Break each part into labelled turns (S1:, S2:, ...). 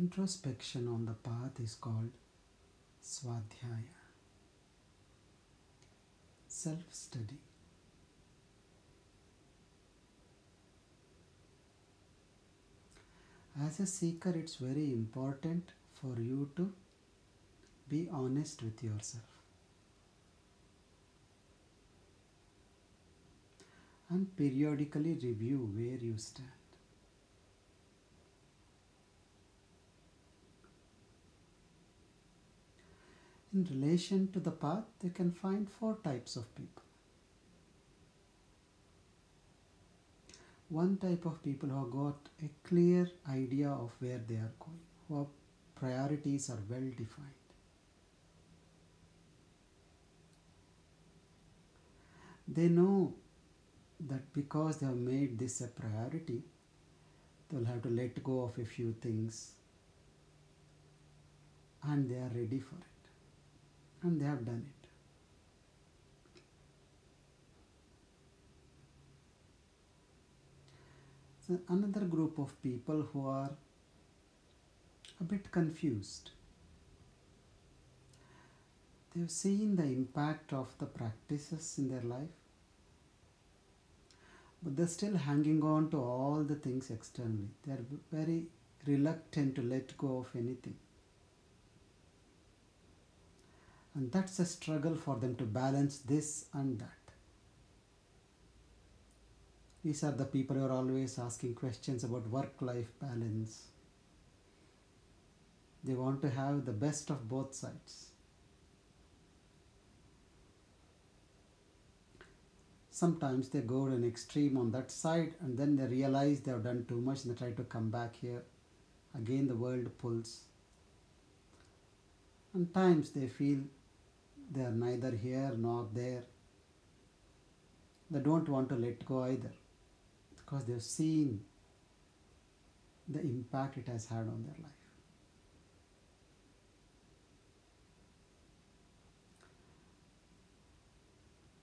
S1: Introspection on the path is called Swadhyaya, self study. As a seeker, it's very important for you to be honest with yourself and periodically review where you stand. In relation to the path, you can find four types of people. One type of people who have got a clear idea of where they are going, whose priorities are well defined. They know that because they have made this a priority, they'll have to let go of a few things and they are ready for it and they have done it. So another group of people who are a bit confused. They've seen the impact of the practices in their life, but they're still hanging on to all the things externally. They're very reluctant to let go of anything. And that's a struggle for them to balance this and that. These are the people who are always asking questions about work life balance. They want to have the best of both sides. Sometimes they go to an extreme on that side and then they realize they have done too much and they try to come back here. Again, the world pulls. And times they feel they are neither here nor there. They don't want to let go either because they've seen the impact it has had on their life.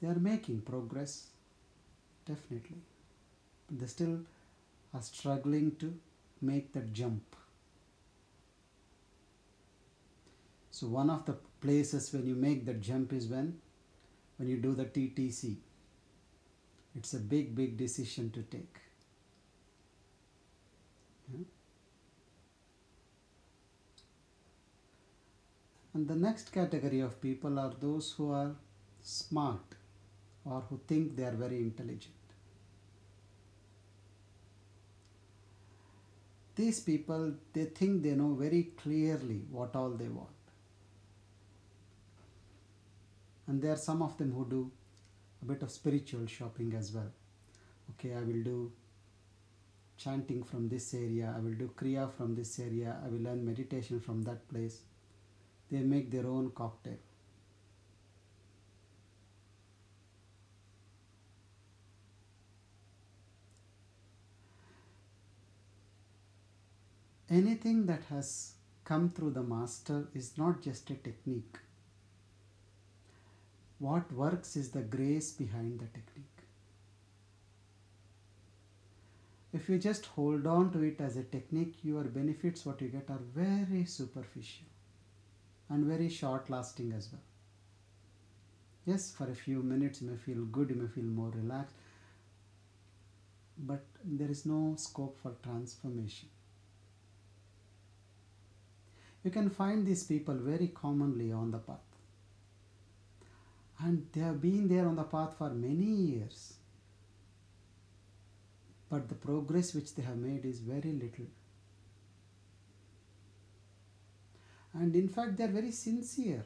S1: They are making progress, definitely, but they still are struggling to make that jump. So, one of the places when you make that jump is when when you do the TTC. It's a big, big decision to take. And the next category of people are those who are smart or who think they are very intelligent. These people, they think they know very clearly what all they want. And there are some of them who do a bit of spiritual shopping as well. Okay, I will do chanting from this area, I will do Kriya from this area, I will learn meditation from that place. They make their own cocktail. Anything that has come through the master is not just a technique. What works is the grace behind the technique. If you just hold on to it as a technique, your benefits, what you get, are very superficial and very short lasting as well. Yes, for a few minutes you may feel good, you may feel more relaxed, but there is no scope for transformation. You can find these people very commonly on the path. And they have been there on the path for many years. But the progress which they have made is very little. And in fact, they are very sincere.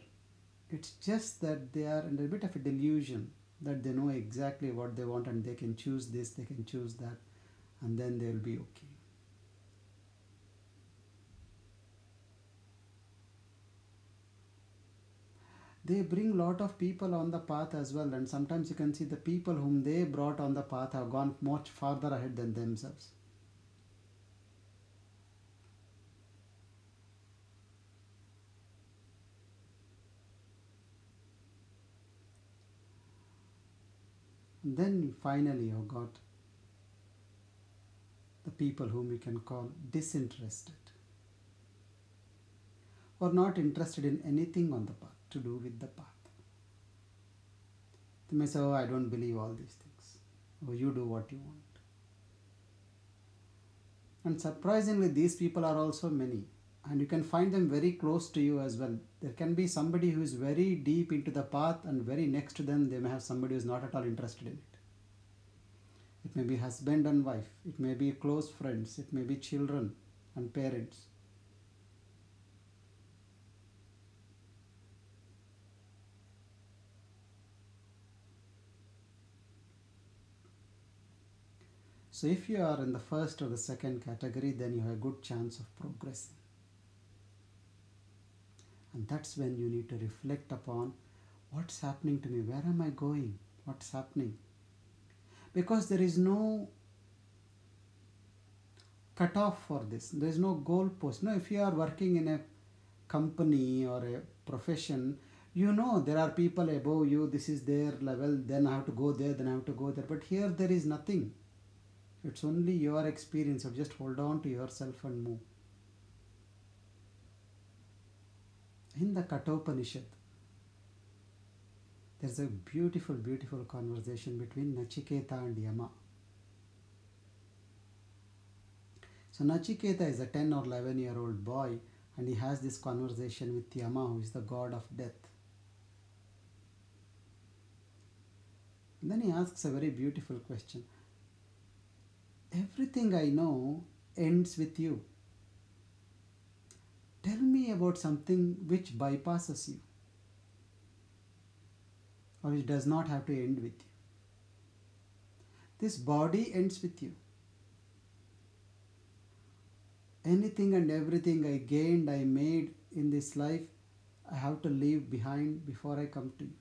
S1: It's just that they are under a bit of a delusion that they know exactly what they want and they can choose this, they can choose that, and then they'll be okay. They bring lot of people on the path as well, and sometimes you can see the people whom they brought on the path have gone much farther ahead than themselves. Then finally, you have got the people whom we can call disinterested or not interested in anything on the path to do with the path. They may say, Oh, I don't believe all these things. Oh, you do what you want. And surprisingly, these people are also many. And you can find them very close to you as well. There can be somebody who is very deep into the path, and very next to them, they may have somebody who is not at all interested in it. It may be husband and wife, it may be close friends, it may be children and parents. So, if you are in the first or the second category, then you have a good chance of progressing. And that's when you need to reflect upon what's happening to me, where am I going, what's happening. Because there is no cutoff for this, there is no goal post. No, if you are working in a company or a profession, you know there are people above you, this is their level, then I have to go there, then I have to go there. But here there is nothing. It's only your experience. So just hold on to yourself and move. In the Kathopanishad, there's a beautiful, beautiful conversation between Nachiketa and Yama. So Nachiketa is a 10 or 11 year old boy and he has this conversation with Yama, who is the god of death. And then he asks a very beautiful question Everything I know ends with you. Tell me about something which bypasses you or which does not have to end with you. This body ends with you. Anything and everything I gained, I made in this life, I have to leave behind before I come to you.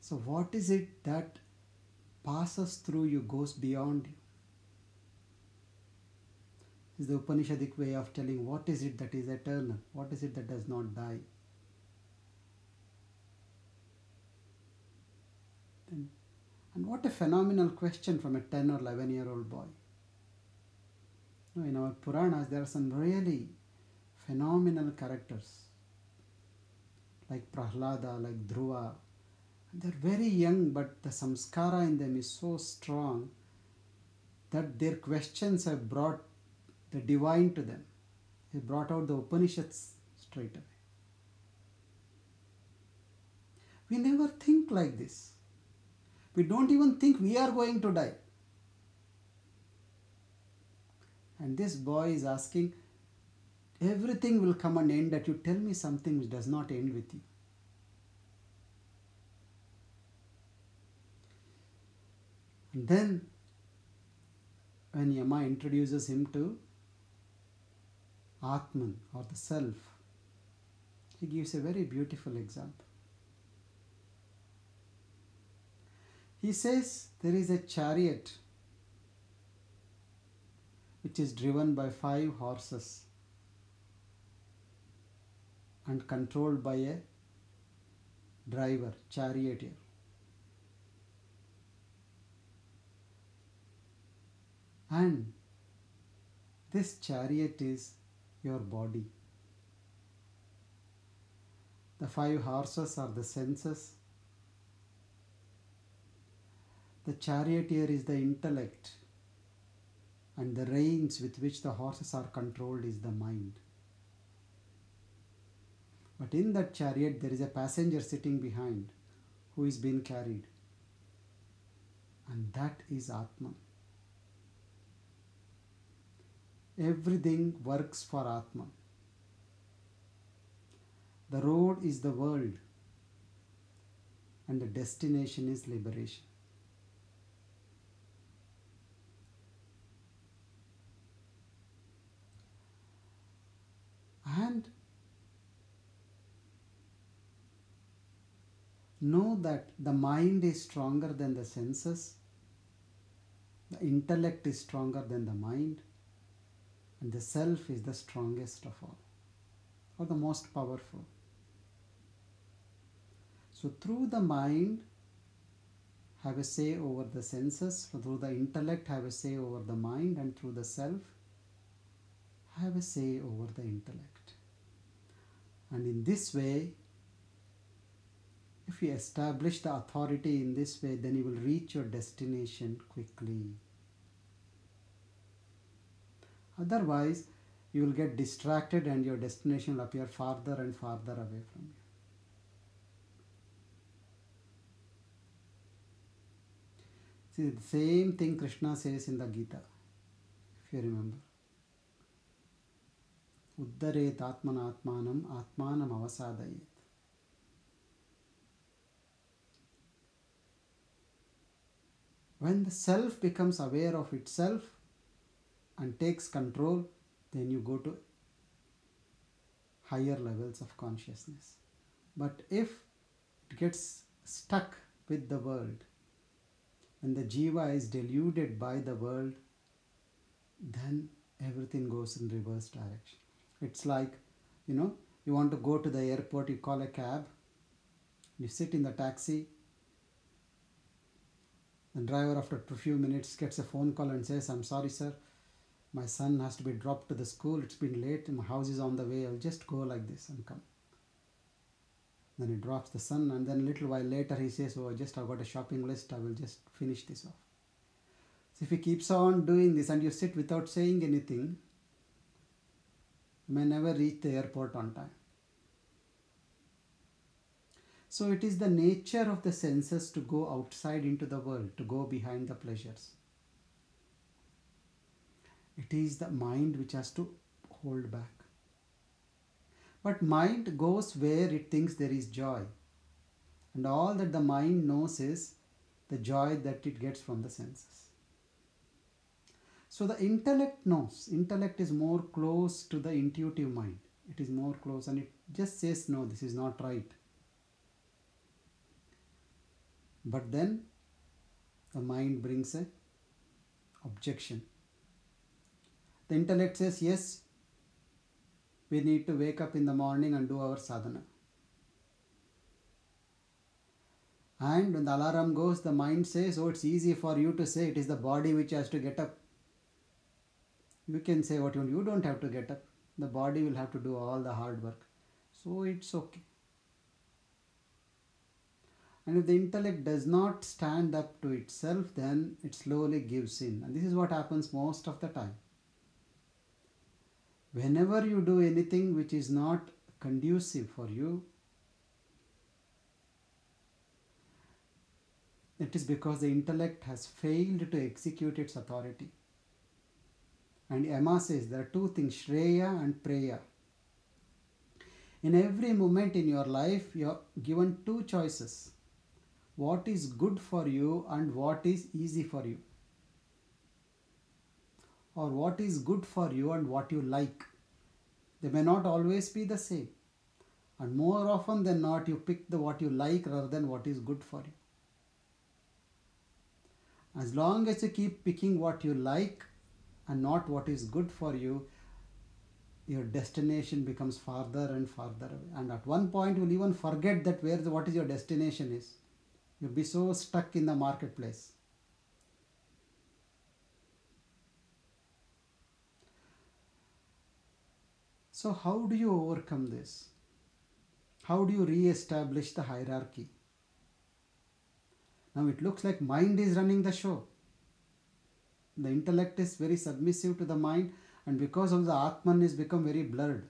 S1: So, what is it that passes through you, goes beyond you? Is the Upanishadic way of telling what is it that is eternal, what is it that does not die. And, and what a phenomenal question from a 10 or 11 year old boy. in our Puranas, there are some really phenomenal characters like Prahlada, like Dhruva. They're very young, but the samskara in them is so strong that their questions have brought the divine to them. He brought out the Upanishads straight away. We never think like this. We don't even think we are going to die. And this boy is asking, everything will come and end that you tell me something which does not end with you. And then, when Yama introduces him to Atman or the Self, he gives a very beautiful example. He says there is a chariot which is driven by five horses and controlled by a driver, charioteer. And this chariot is your body. The five horses are the senses. The charioteer is the intellect, and the reins with which the horses are controlled is the mind. But in that chariot, there is a passenger sitting behind who is being carried, and that is Atman. Everything works for Atman. The road is the world. and the destination is liberation. And know that the mind is stronger than the senses, the intellect is stronger than the mind, and the self is the strongest of all, or the most powerful. So, through the mind, have a say over the senses, through the intellect, have a say over the mind, and through the self, have a say over the intellect. And in this way, if you establish the authority in this way, then you will reach your destination quickly. Otherwise, you will get distracted and your destination will appear farther and farther away from you. See, the same thing Krishna says in the Gita, if you remember. Uddaret atmanatmanam atmanam avasadayet. When the self becomes aware of itself and takes control, then you go to higher levels of consciousness. But if it gets stuck with the world, when the jiva is deluded by the world, then everything goes in reverse direction. It's like, you know, you want to go to the airport, you call a cab, you sit in the taxi, the driver, after a few minutes, gets a phone call and says, I'm sorry, sir, my son has to be dropped to the school, it's been late, my house is on the way, I'll just go like this and come. Then he drops the son, and then a little while later he says, Oh, I just I've got a shopping list, I will just finish this off. So if he keeps on doing this and you sit without saying anything, you may never reach the airport on time. So it is the nature of the senses to go outside into the world, to go behind the pleasures. It is the mind which has to hold back. But mind goes where it thinks there is joy. And all that the mind knows is the joy that it gets from the senses. So the intellect knows. Intellect is more close to the intuitive mind. It is more close and it just says, no, this is not right. But then the mind brings a objection. The intellect says, yes, we need to wake up in the morning and do our sadhana. And when the alarm goes, the mind says, Oh, it's easy for you to say it is the body which has to get up. You can say what you want. You don't have to get up. The body will have to do all the hard work. So it's okay. And if the intellect does not stand up to itself, then it slowly gives in. And this is what happens most of the time. Whenever you do anything which is not conducive for you, it is because the intellect has failed to execute its authority. And Yama says there are two things Shreya and Preya. In every moment in your life, you are given two choices what is good for you and what is easy for you, or what is good for you and what you like. They may not always be the same. And more often than not, you pick the what you like rather than what is good for you. As long as you keep picking what you like and not what is good for you, your destination becomes farther and farther away. And at one point, you'll even forget that where the, what is your destination is. You'll be so stuck in the marketplace. So, how do you overcome this? How do you re establish the hierarchy? Now, it looks like mind is running the show. The intellect is very submissive to the mind, and because of the Atman is become very blurred.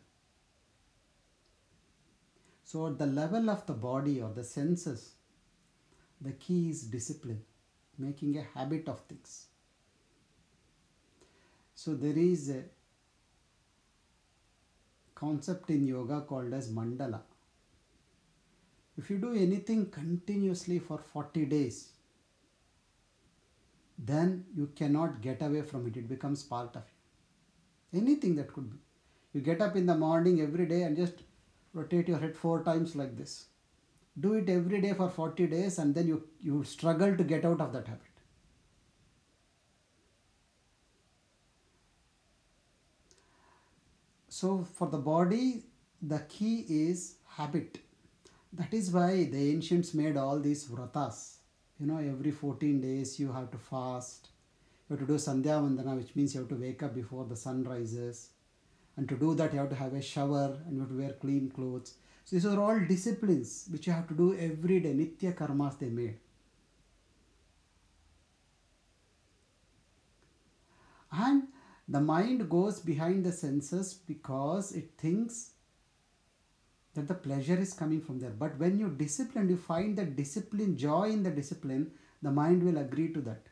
S1: So, at the level of the body or the senses, the key is discipline, making a habit of things. So, there is a concept in yoga called as mandala. If you do anything continuously for 40 days, then you cannot get away from it. It becomes part of you. Anything that could be. You get up in the morning every day and just rotate your head four times like this. Do it every day for 40 days and then you, you struggle to get out of that habit. So, for the body, the key is habit. That is why the ancients made all these vratas. You know, every 14 days you have to fast. You have to do Sandhya Vandana, which means you have to wake up before the sun rises. And to do that, you have to have a shower and you have to wear clean clothes. So, these are all disciplines which you have to do every day. Nitya karmas they made. And the mind goes behind the senses because it thinks that the pleasure is coming from there. But when you discipline, you find that discipline, joy in the discipline, the mind will agree to that.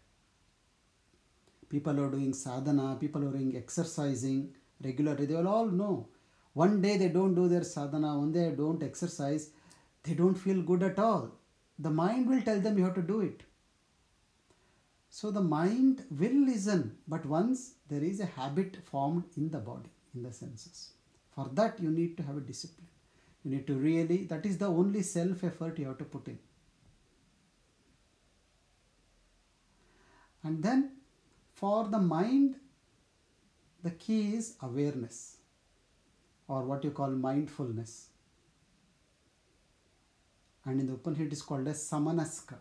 S1: People are doing sadhana, people are doing exercising regularly, they will all know. One day they don't do their sadhana, one day they don't exercise, they don't feel good at all. The mind will tell them you have to do it. So the mind will listen, but once there is a habit formed in the body, in the senses. For that, you need to have a discipline. You need to really, that is the only self effort you have to put in. And then for the mind, the key is awareness or what you call mindfulness. And in the Upanishad, it is called as samanaska.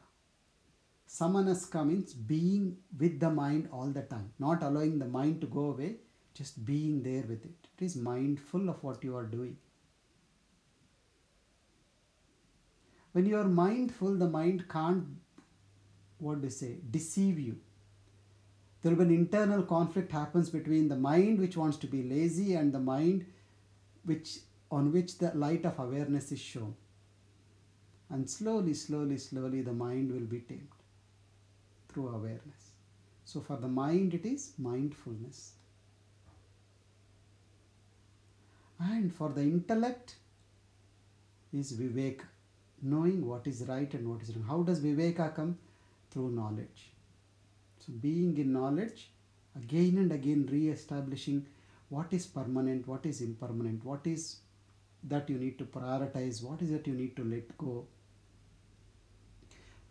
S1: Samanaska means being with the mind all the time, not allowing the mind to go away, just being there with it. It is mindful of what you are doing. When you are mindful, the mind can't, what do you say, deceive you. There will be an internal conflict happens between the mind which wants to be lazy and the mind which on which the light of awareness is shown. And slowly, slowly, slowly the mind will be tamed through awareness. So for the mind it is mindfulness. And for the intellect is vivek, knowing what is right and what is wrong. How does viveka come? Through knowledge. So being in knowledge, again and again re-establishing what is permanent, what is impermanent, what is that you need to prioritize, what is that you need to let go,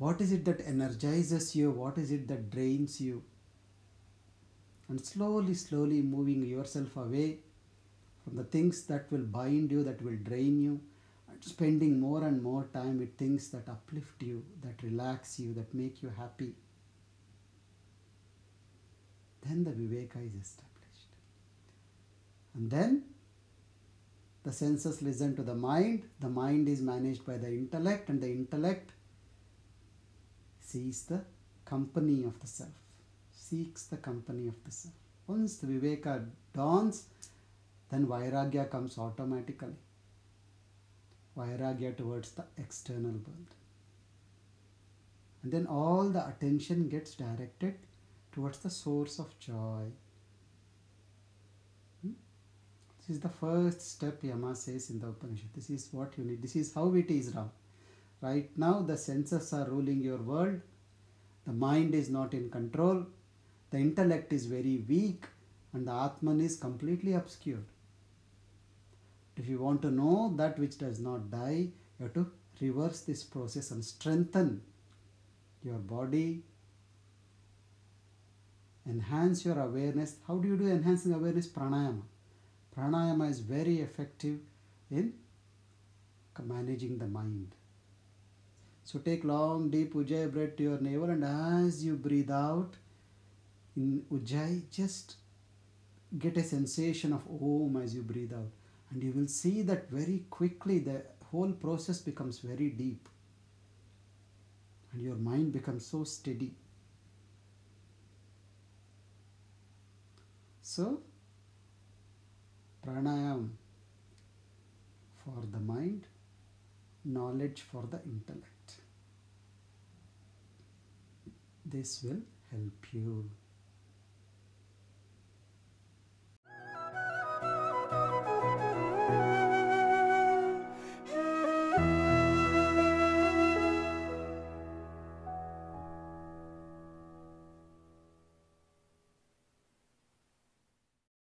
S1: what is it that energizes you, what is it that drains you, and slowly, slowly moving yourself away from the things that will bind you, that will drain you, and spending more and more time with things that uplift you, that relax you, that make you happy. Then the Viveka is established. And then the senses listen to the mind, the mind is managed by the intellect, and the intellect sees the company of the self, seeks the company of the self. Once the Viveka dawns, then Vairagya comes automatically. Vairagya towards the external world. And then all the attention gets directed towards the source of joy. Hmm? This is the first step Yama says in the Upanishad. This is what you need. This is how it is now. Right now, the senses are ruling your world. The mind is not in control. The intellect is very weak. And the Atman is completely obscured. If you want to know that which does not die, you have to reverse this process and strengthen your body, enhance your awareness. How do you do enhancing awareness? Pranayama. Pranayama is very effective in managing the mind. So take long deep Ujjayi breath to your navel and as you breathe out in Ujjayi, just get a sensation of Om as you breathe out. And you will see that very quickly the whole process becomes very deep. And your mind becomes so steady. So, pranayam for the mind, knowledge for the intellect. This will help you.